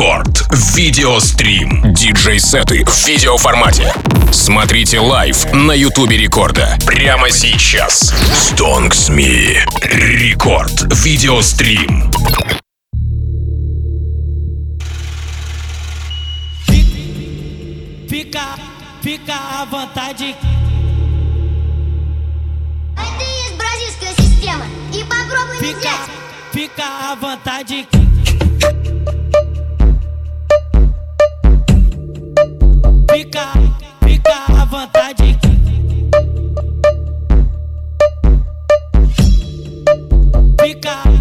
Рекорд. Видеострим. Диджей-сеты в видеоформате. Смотрите лайв на Ютубе Рекорда. Прямо сейчас. Stonksme. Рекорд. Видеострим. Fica, fica à vontade. Это есть бразильская система. И попробуй не fica à vontade. Fica, fica à vontade. Fica, fica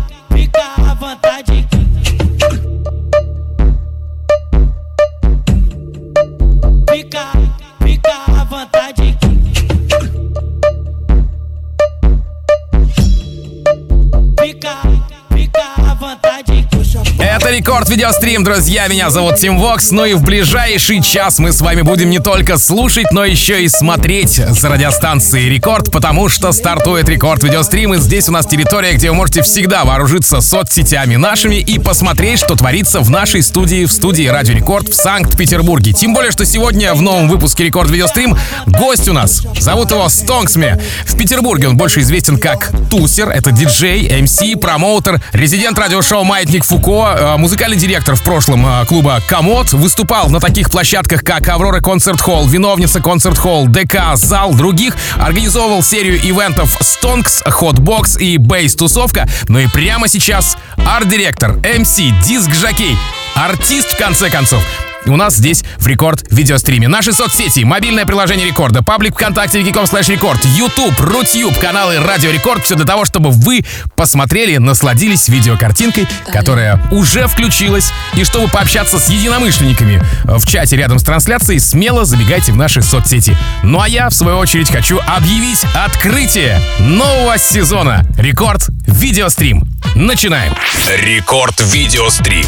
Это Рекорд Видеострим, друзья. Меня зовут Тим Вокс. Ну и в ближайший час мы с вами будем не только слушать, но еще и смотреть за радиостанцией Рекорд, потому что стартует Рекорд Видеострим. И здесь у нас территория, где вы можете всегда вооружиться соцсетями нашими и посмотреть, что творится в нашей студии, в студии Радио Рекорд в Санкт-Петербурге. Тем более, что сегодня в новом выпуске Рекорд Видеострим гость у нас. Зовут его Stonksme. В Петербурге он больше известен как Тусер. Это диджей, MC, промоутер, резидент радиошоу «Маятник Фуко», э, музыкальный директор в прошлом э, клуба «Комод». Выступал на таких площадках, как «Aurora Concert Hall», «Виновница Concert Hall», «ДК», «Зал», других. Организовывал серию ивентов «Stonks», «Hotbox» и «Bass-тусовка». Ну и прямо сейчас арт-директор, MC, диск-жокей, артист в конце концов. У нас здесь в Рекорд видеостриме. Наши соцсети, мобильное приложение Рекорда, паблик ВКонтакте, vk.com slash Record, YouTube, Rutube, каналы Радио Рекорд. Все для того, чтобы вы посмотрели, насладились видеокартинкой, которая уже включилась. И чтобы пообщаться с единомышленниками в чате рядом с трансляцией, смело забегайте в наши соцсети. Ну а я, в свою очередь, хочу объявить открытие нового сезона Рекорд видеострим. Начинаем. Рекорд. Видеострим.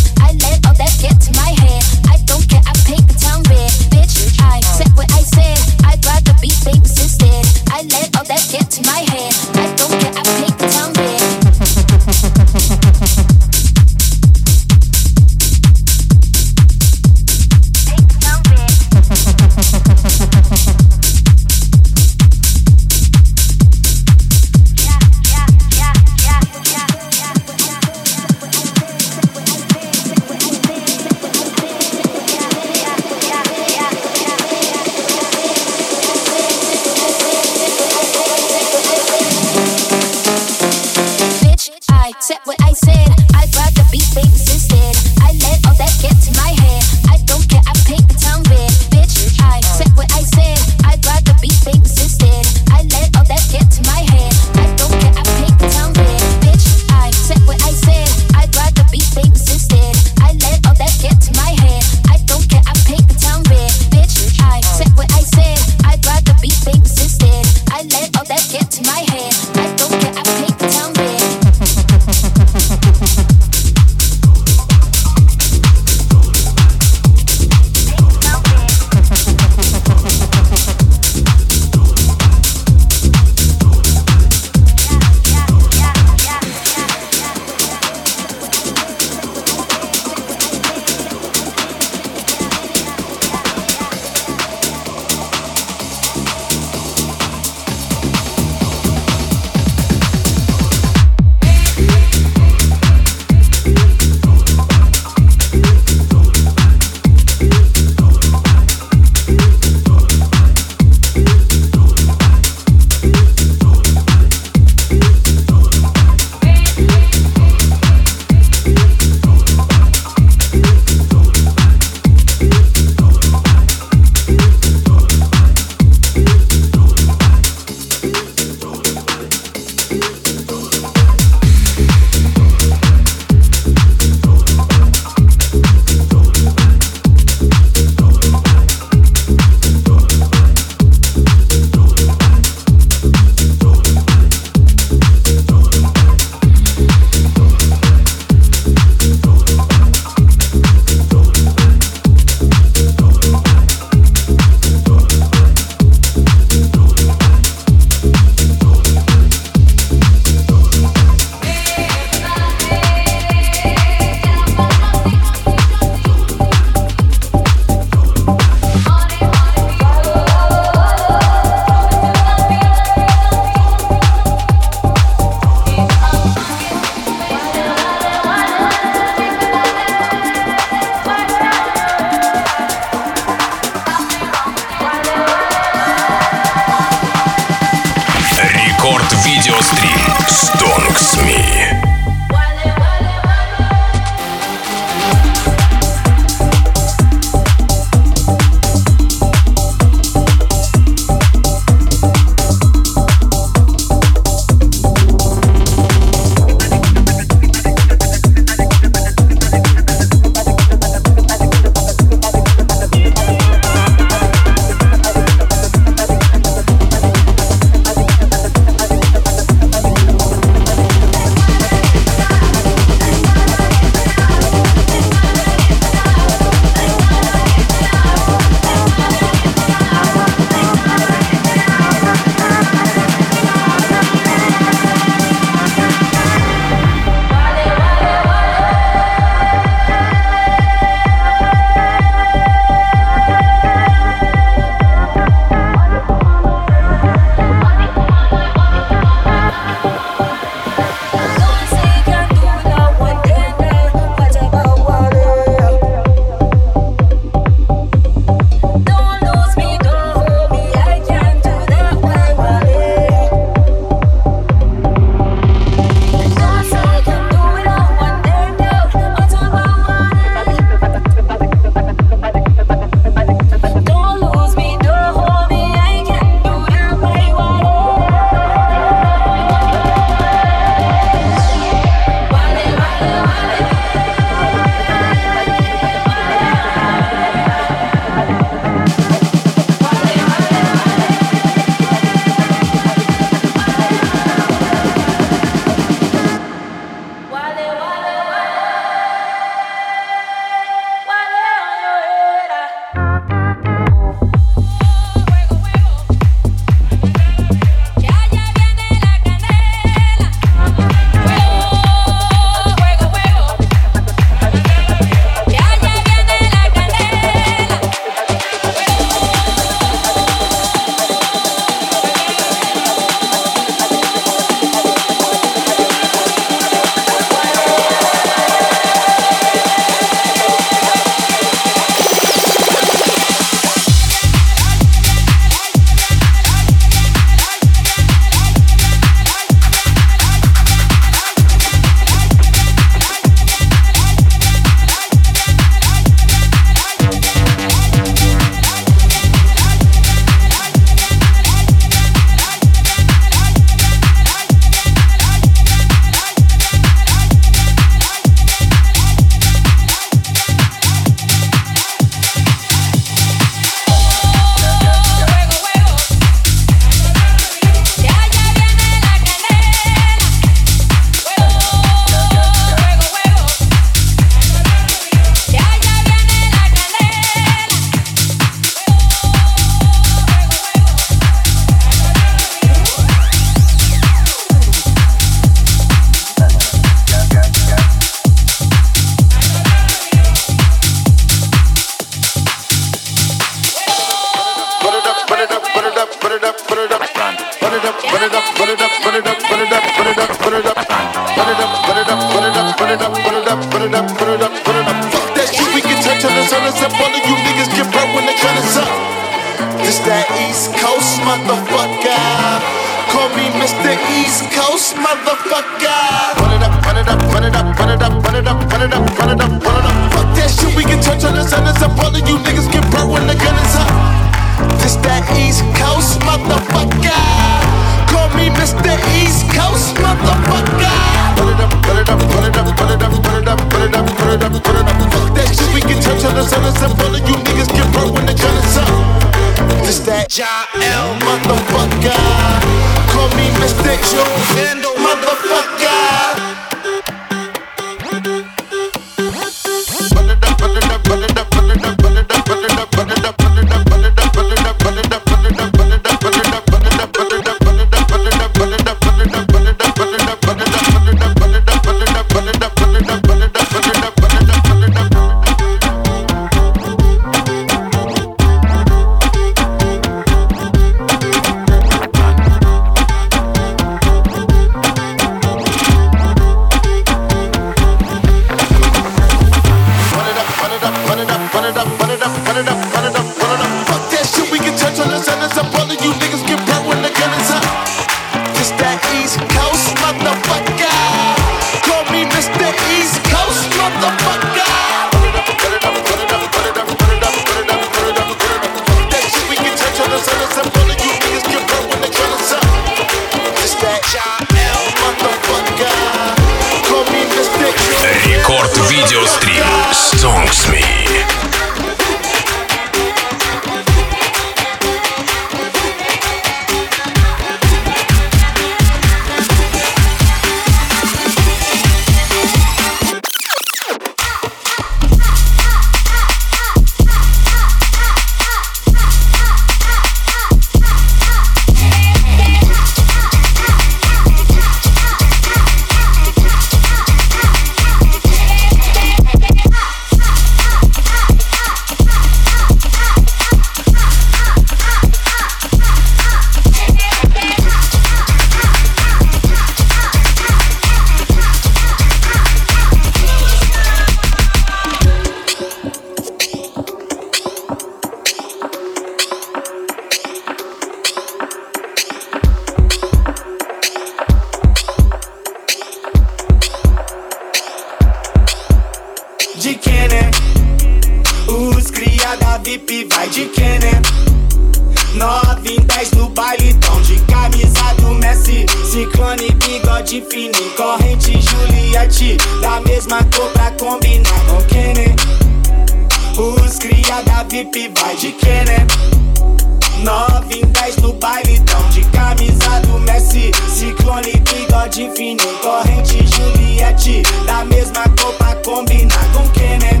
que corrente Juliette Da mesma cor pra combinar com quem, né?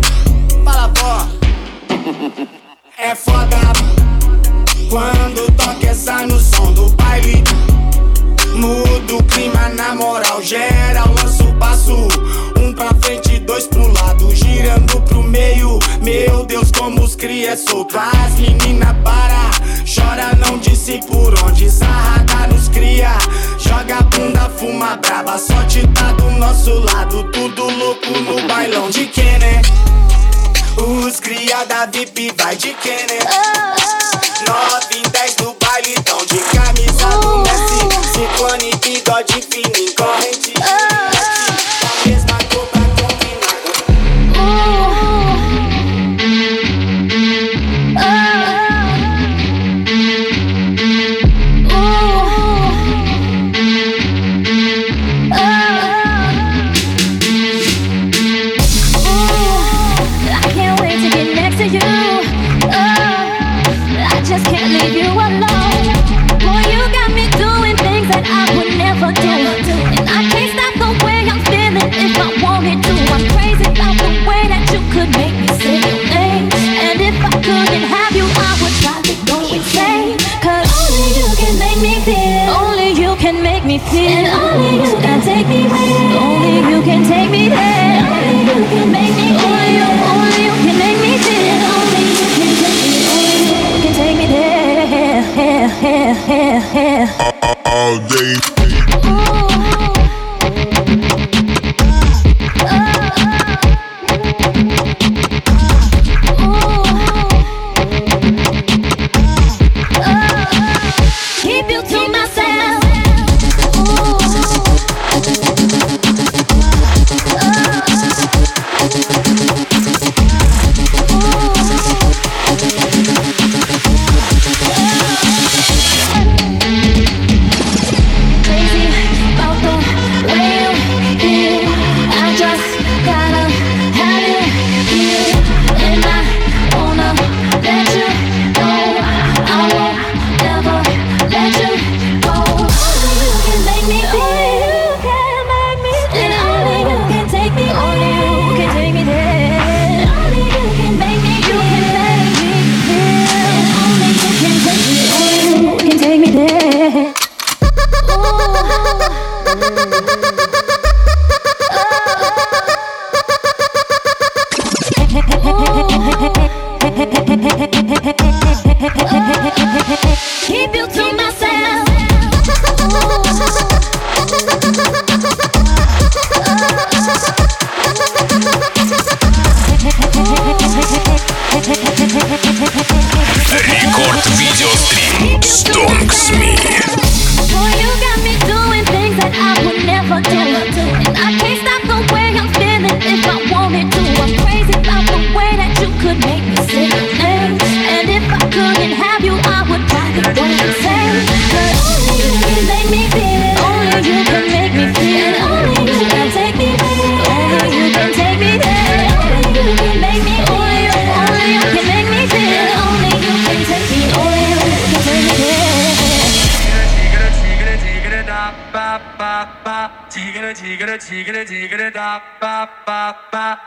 Fala, pó. É foda Quando toca essa no som do baile. Muda o clima na moral Gera, lança o passo. Um pra frente, dois pro lado Girando pro meio. Meu Deus, como os cria é solto. As menina para Chora, não disse por onde Sarrada nos cria. Joga a bunda, fuma braba. Sorte tá do nosso lado. Tudo louco no bailão de Kenner. Os cria da VIP vai de Kenner. 9 e 10 do baile, tão de camisa do Messi. Ciclone, bigode fininho, corrente. Only you can take me there. Only you can take me there. Only you can make me Only you, only you can make me. Only you. Only you can take me there. All day. 지그레 지그레 지그레 지그레 다빠빠빠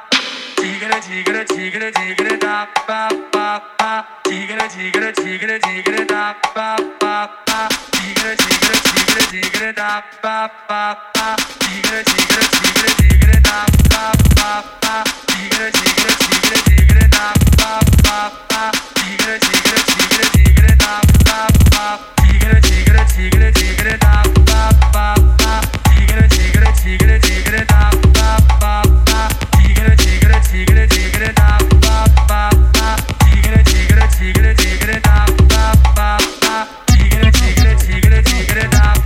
지그레 지그레 지그레 지그레 다빠빠빠 지그레 지그레 지그레 지그레 다빠빠빠 지그레 지그레 지그레 지그레 다빠빠빠 지그레 지그레 지그레 지그레 다빠빠빠 지그레 지그레 지그레 지그레 다빠빠빠 지그레 지그레 지그레 지그레 다빠빠 지그레 지그레 지그레 지그레 tigre tigre tigre tigre ba ba tigre tigre tigre tigre da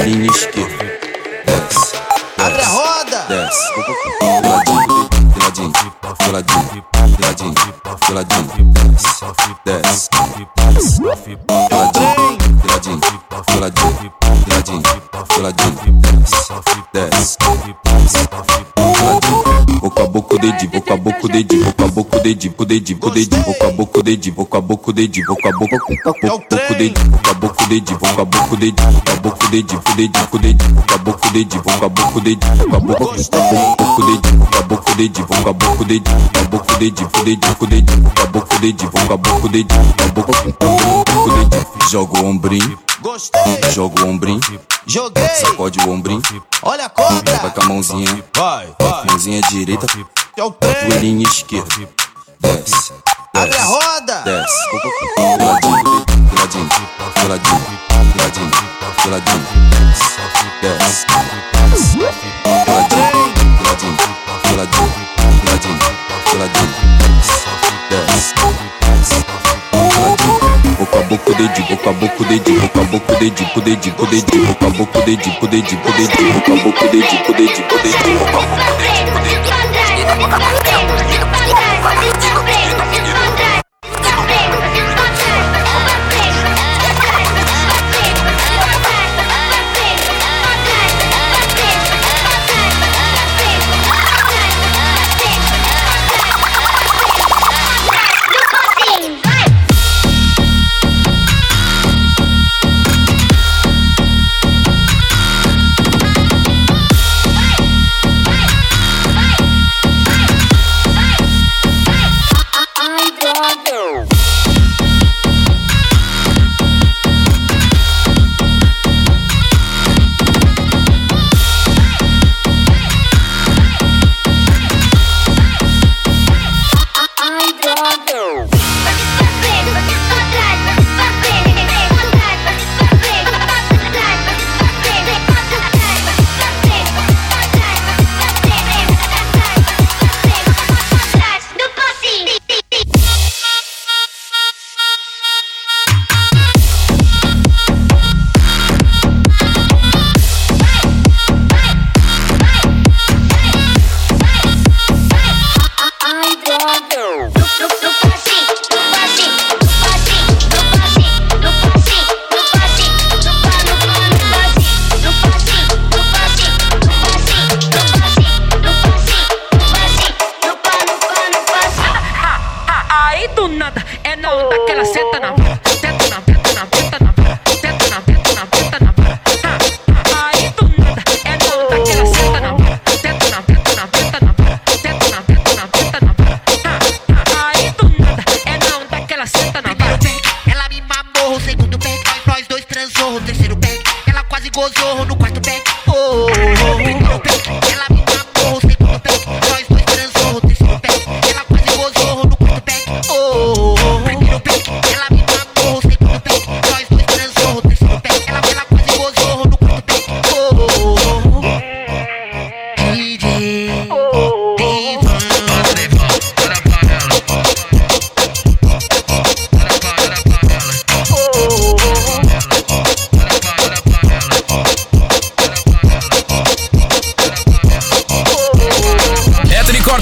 Perninha esquerda. Desce. Abre a roda! Desce. Filadinho, filadinho, filadinho, filadinho, desce, desce, desce, filadinho, filadinho, filadinho, filadinho, filadinho, desce, desce, desce boca de boca boca de boca boca de boca de boca de boca boca de boca boca de boca boca boca de boca boca de boca boca de boca boca de boca de boca de boca boca de boca boca de boca boca de boca boca de boca boca de boca boca de boca de boca de boca boca de boca boca de boca boca de joga o ombrim Gostei. Joga o ombrinho. Joguei. Sacode o ombrim. Olha a corda. Vai com a mãozinha. Vai. vai. Mãozinha direita é o trem. Joelhinho esquerdo. Desce. Abre a roda. Desce. Ladinho, ladinho, ladinho, ladinho, ladinho. Desce. Desce. ladinho, ladinho, ladinho, ladinho. puladinho. Desce. Boca a boca, dedinho, boca a boca, dedinho, boca a boca, dedinho, dedinho, dedinho, boca a boca, dedinho, dedinho, dedinho, boca a boca, dedinho, dedinho, dedinho, boca a boca, dedinho. 我可不是这样的人你这个笨快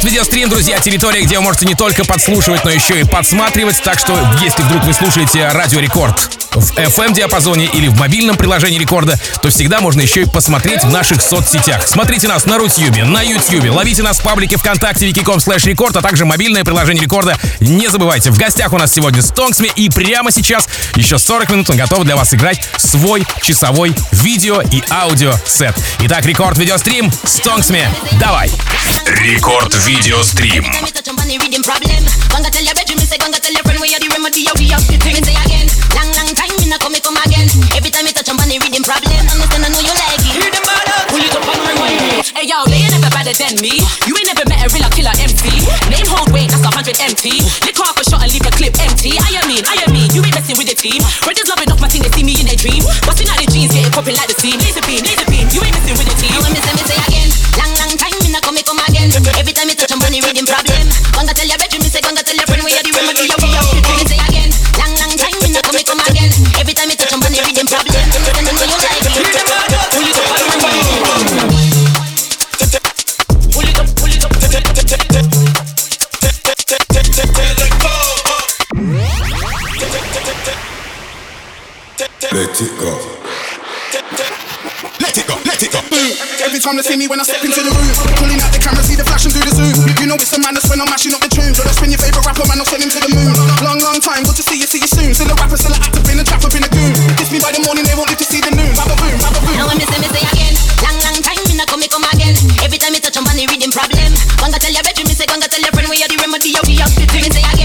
Видеострим, друзья, территория, где вы можете не только подслушивать, но еще и подсматривать. Так что, если вдруг вы слушаете Радио Рекорд в FM-диапазоне или в мобильном приложении Рекорда, то всегда можно еще и посмотреть в наших соцсетях. Смотрите нас на Рутюбе, на Ютьюбе, ловите нас в паблике ВКонтакте wiki.com slash рекорд, а также мобильное приложение Рекорда. Не забывайте, в гостях у нас сегодня Стонксми, и прямо сейчас еще 40 минут он готов для вас играть свой часовой видео и аудио сет. Итак, Рекорд Видеострим, Стонксми, давай! Рекорд Видеострим. Long, long time, me not come, me come again. Every time you touch on money, reading problem. Understand, I know you like it. Hear them all pull it up and rewind it. Hey yo, they ain't never better than me. You ain't never met a real killer MC. Name hold weight, that's a hundred empty. Lick off a shot and leave a clip empty. I am mean, I am mean. You ain't messing with the team. Brothers loving off my thing, they see me in their dream. Busting out the jeans, getting popping like the steam. Laser beam, laser beam. You ain't messing with the team. Now me say, me say again. Long, long time, me not come, me come again. Every time you touch on money, reading problem. Gonna tell your bedroom, me Let it go. Boom. Every time they see me when I step into the room, pulling out the camera, see the flash and do the zoom. You know it's the madness when I'm mashing up the tunes. Or I spin your favorite rapper, man, I'll send him to the moon. Long, long time, good to see you, see you soon. Still a rapper, still a actor, been a trapper, been a goon. Kiss me by the morning, they won't to see the noon. Baba boom, baba boom. Now say, me say again. Long, long time, me not come, me come again. Every time you touch on money, reading problem. Gonna tell your bedroom, me say, gonna tell your friend where you the remedy, yo, yo, you me say again.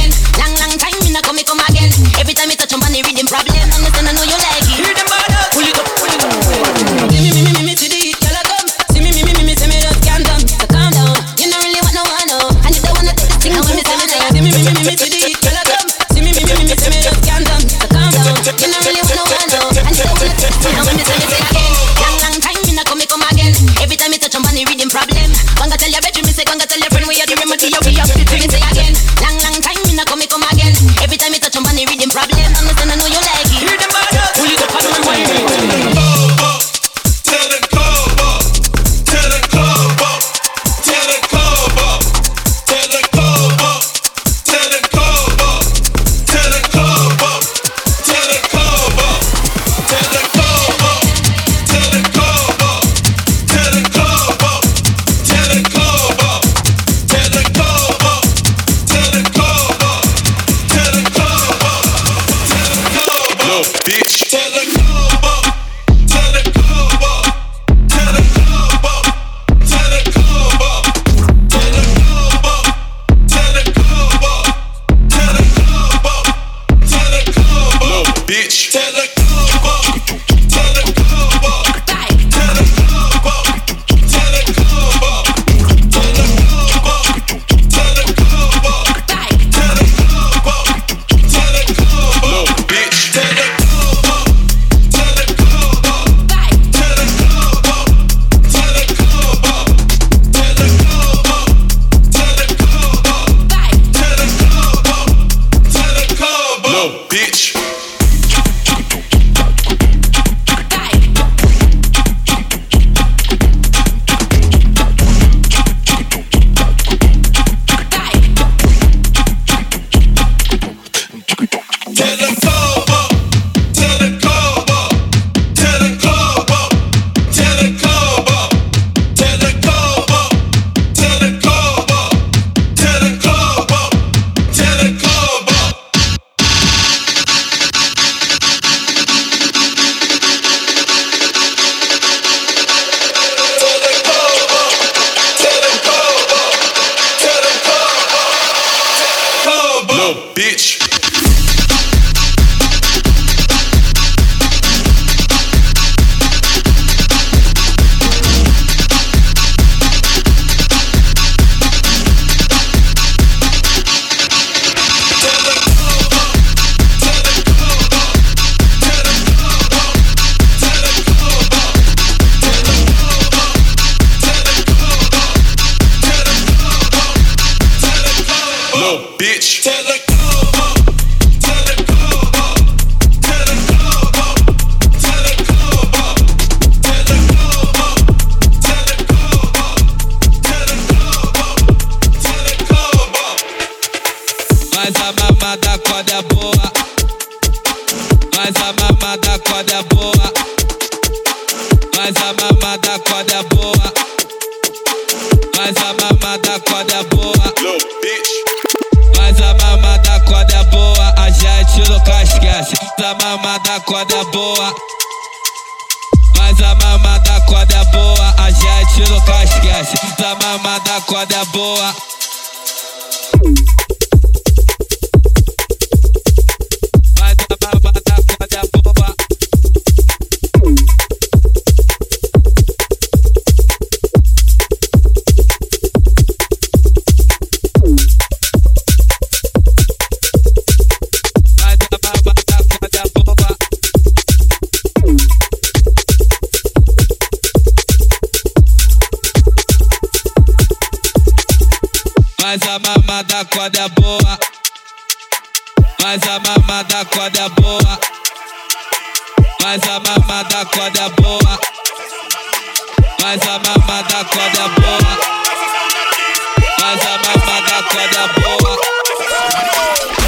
boa. Mas a mamada corda é boa. Mas a mamada corda é boa. Mas a mamada corda é boa. Mas a mamada corda é boa. Mas a mamada corda é boa.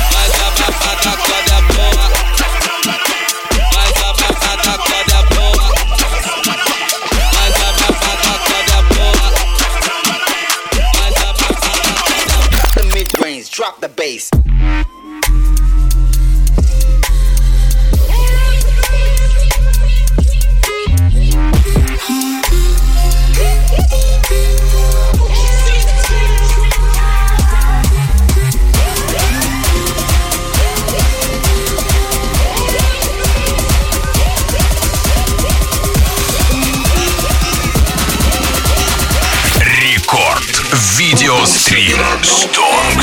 Storm.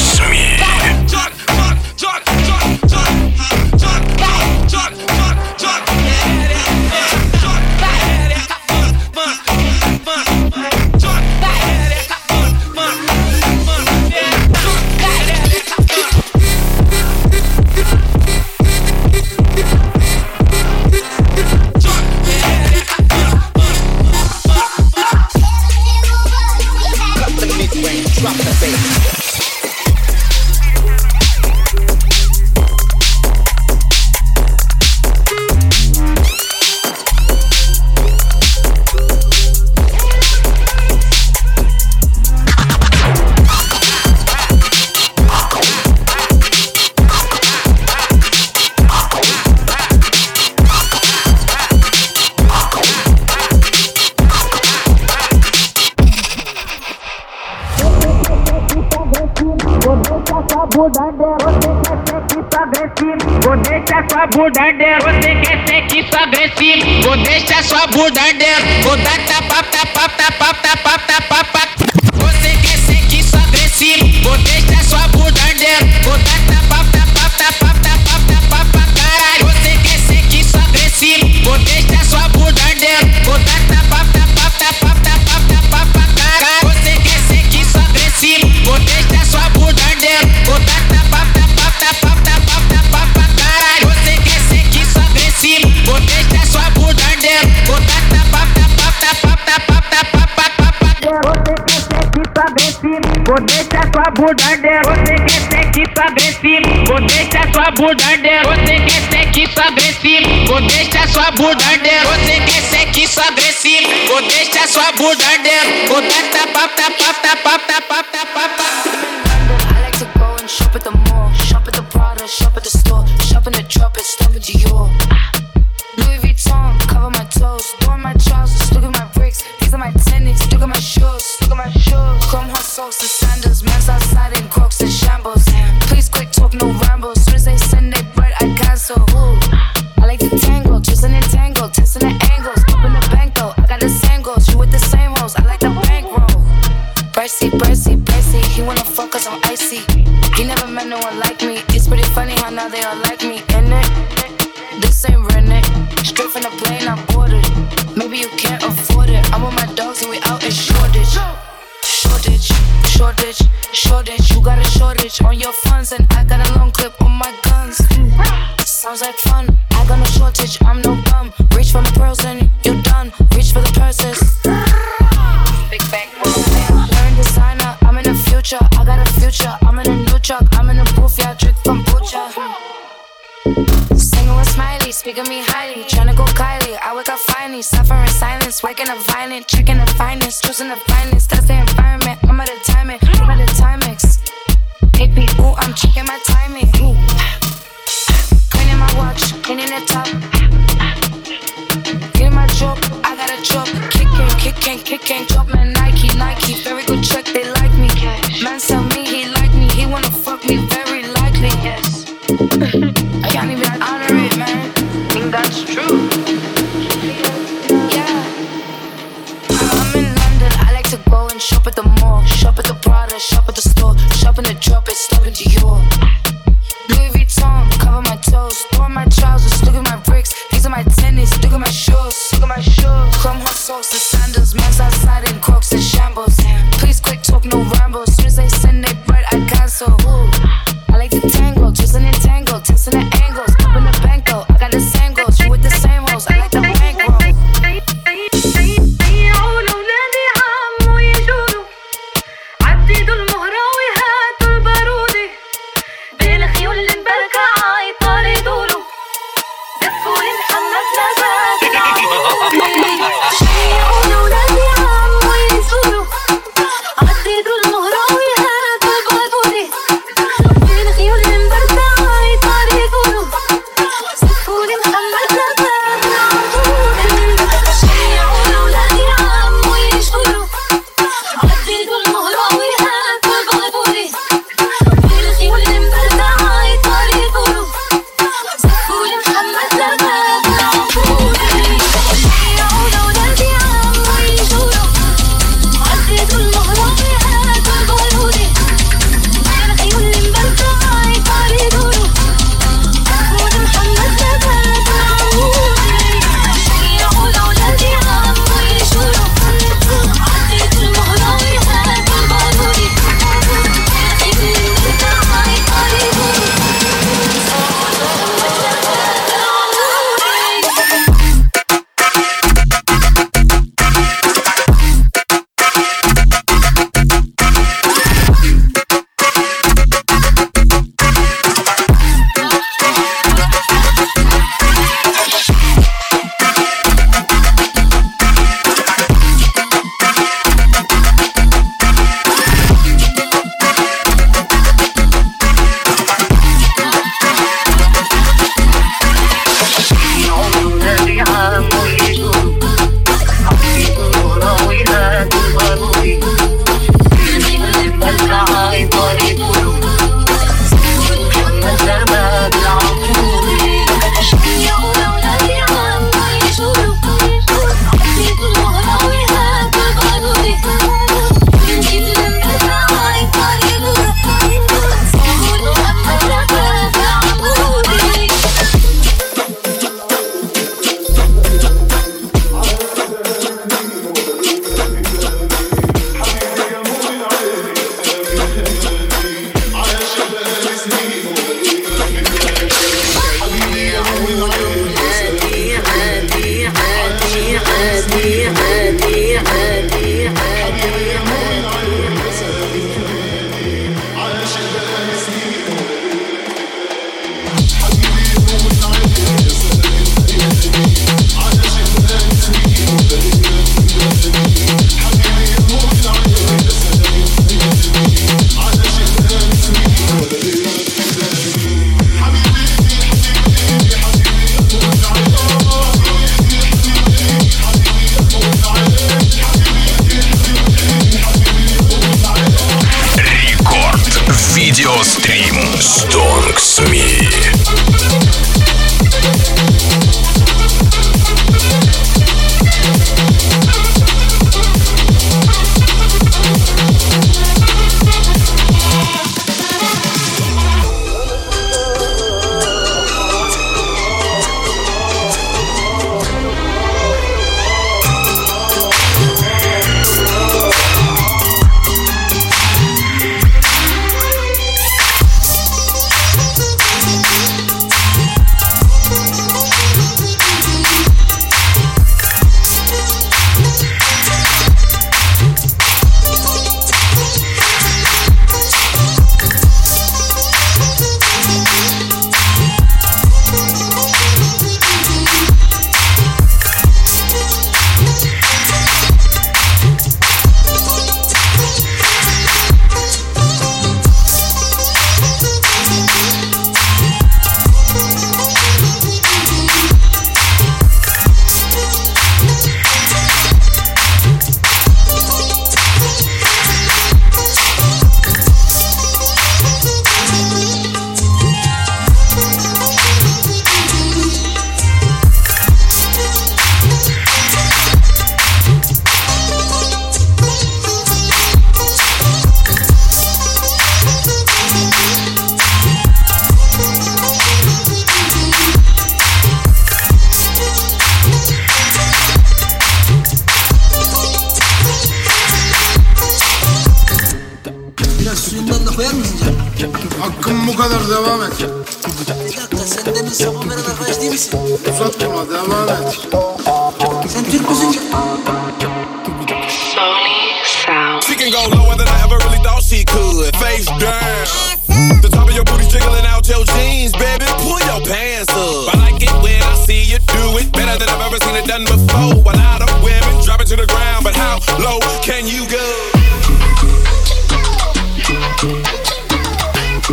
you.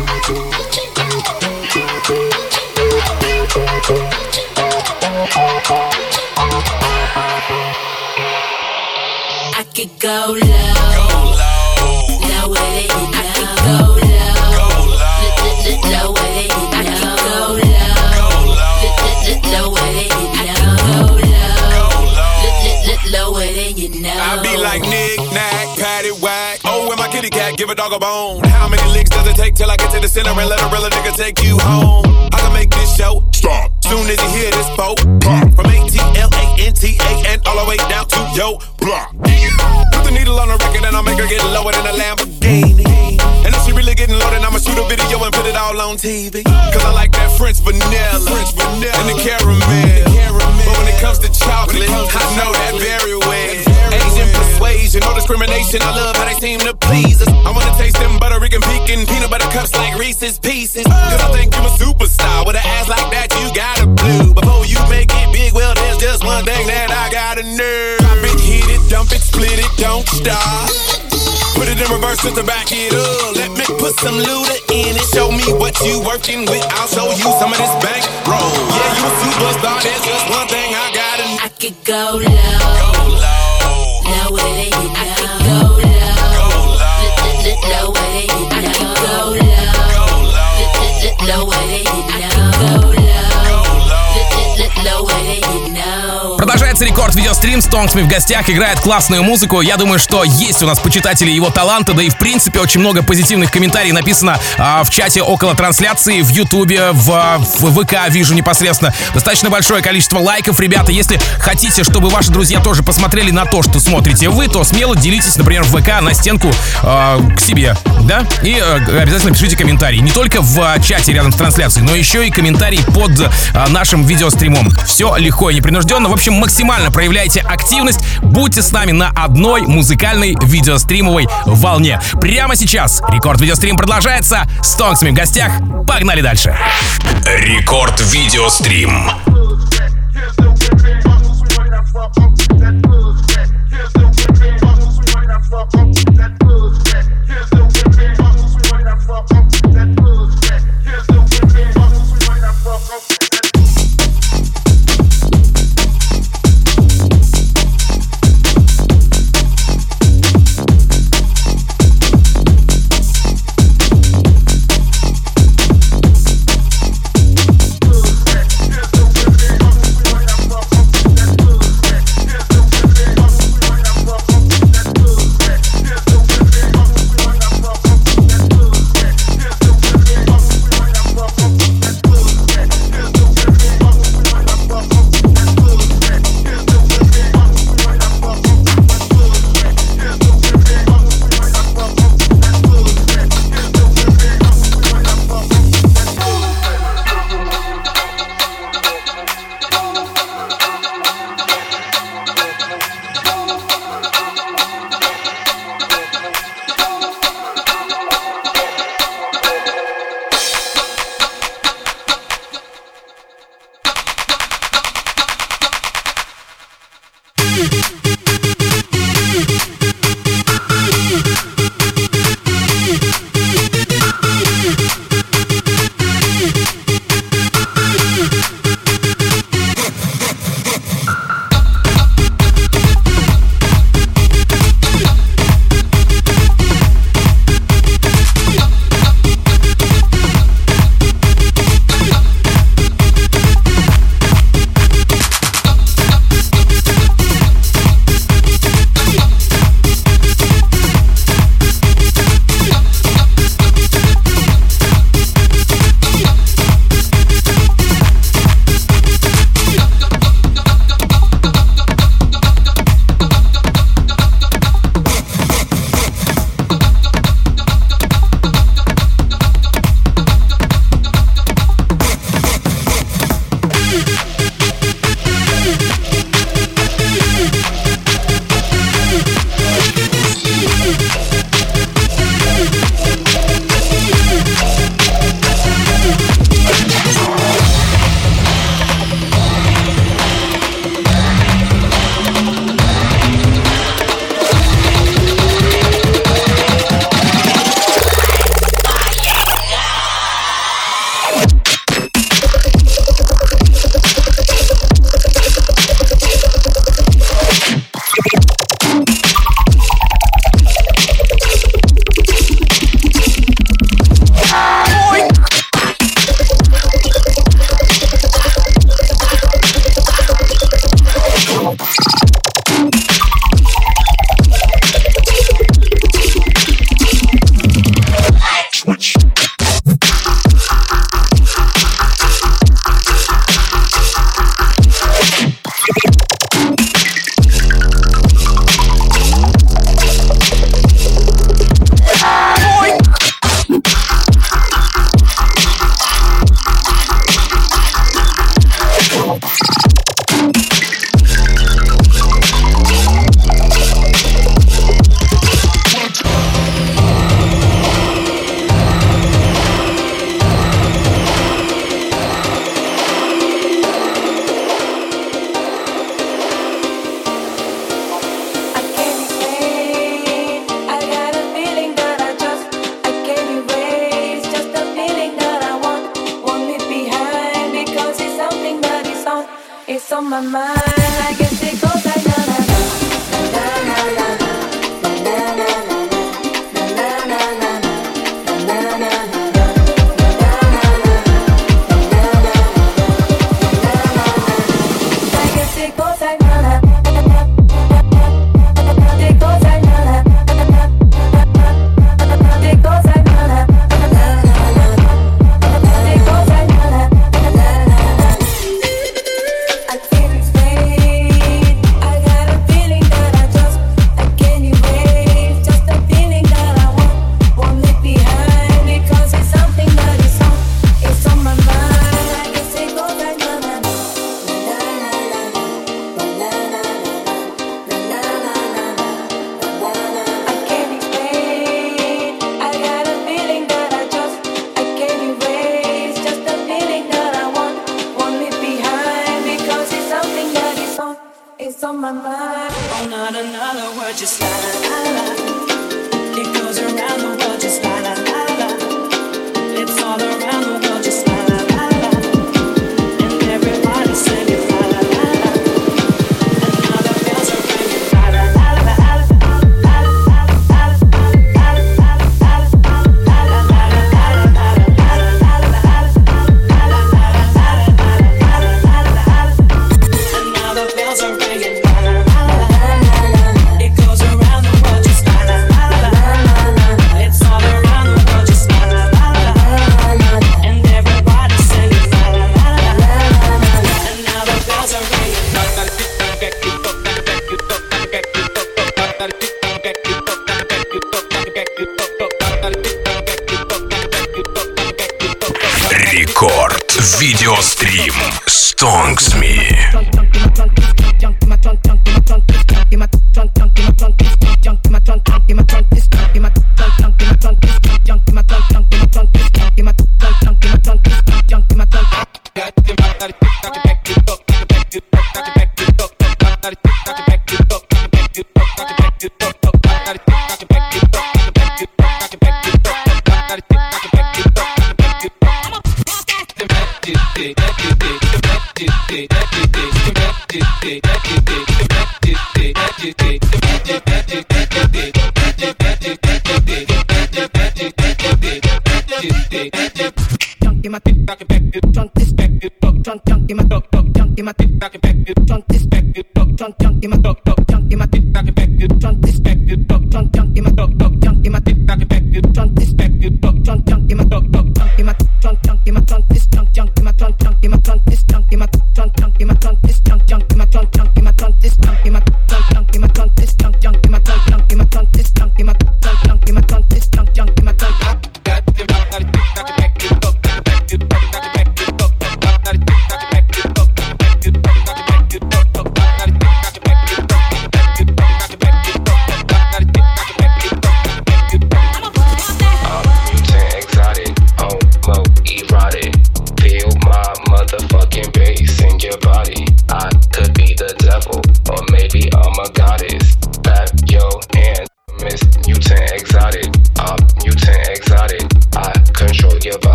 I could go low. Give a dog a bone. How many licks does it take till I get to the center and let a real nigga take you home? I can make this show stop. Soon as you hear this folk pop. From A T L A N T A N all the way down to yo block. Put the needle on the record and I'll make her get lower than a Lamborghini. And if she really getting low, then I'ma shoot a video and put it all on TV. Cause I like that French vanilla, French vanilla. and the caramel. But when it comes to chocolate, discrimination. I love how they seem to please us. I wanna taste them butter Rican pecan peanut butter cups like Reese's Pieces. Cause I think you a superstar. With an ass like that, you gotta blue. Before you make it big, well, there's just one thing that I gotta know. Drop it, hit it, dump it, split it, don't stop. Put it in reverse just to back it up. Let me put some looter in it. Show me what you working with. I'll show you some of this bank roll. Yeah, you a superstar. There's just one thing I gotta know. I could go low. Go low. Oh. Продолжается рекорд видеострим. Стонгсми в гостях играет классную музыку. Я думаю, что есть у нас почитатели его таланта, да и в принципе очень много позитивных комментариев написано а, в чате около трансляции, в Ютубе, в, в ВК вижу непосредственно. Достаточно большое количество лайков, ребята. Если хотите, чтобы ваши друзья тоже посмотрели на то, что смотрите вы, то смело делитесь, например, в ВК на стенку э, к себе, да? И э, обязательно пишите комментарии. Не только в чате рядом с трансляцией, но еще и комментарии под э, нашим видеостримом. Все легко и непринужденно. В общем, максимально проявляйте активность. Будьте с нами на одной музыкальной видеостримовой волне. Прямо сейчас рекорд видеострим продолжается. С Тонксами в гостях. Погнали дальше. Рекорд видеострим. It's on my mind. Oh, not another word, just la la la. It goes around the world, just la la la la. It's all around the world.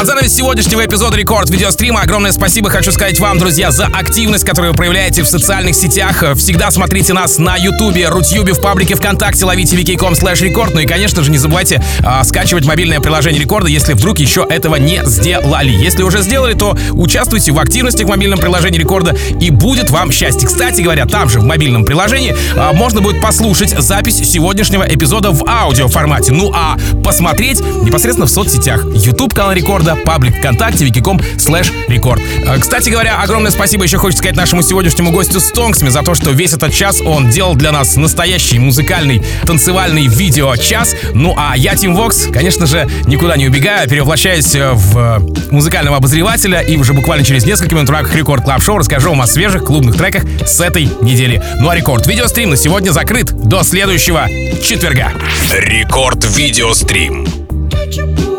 Под занавес сегодняшнего эпизода Рекорд видеострима огромное спасибо хочу сказать вам, друзья, за активность, которую вы проявляете в социальных сетях. Всегда смотрите нас на Ютубе, Рутюбе, в паблике ВКонтакте, ловите wiki.com slash рекорд. Ну и, конечно же, не забывайте а, скачивать мобильное приложение Рекорда, если вдруг еще этого не сделали. Если уже сделали, то участвуйте в активности в мобильном приложении Рекорда и будет вам счастье. Кстати говоря, там же в мобильном приложении а, можно будет послушать запись сегодняшнего эпизода в аудиоформате. Ну а посмотреть непосредственно в соцсетях. YouTube канал Рекорда, паблик ВКонтакте, vk.com slash Record. Кстати говоря, огромное спасибо еще хочется сказать нашему сегодняшнему гостю Stonksme за то, что весь этот час он делал для нас настоящий музыкальный танцевальный видео-час. Ну а я, Тим Вокс, конечно же, никуда не убегаю, перевоплощаюсь э, в э, музыкального обозревателя и уже буквально через несколько минут в рамках Record Club Show расскажу вам о свежих клубных треках с этой недели. Ну а Рекорд видеострим на сегодня закрыт до следующего четверга. Рекорд видеострим. Get your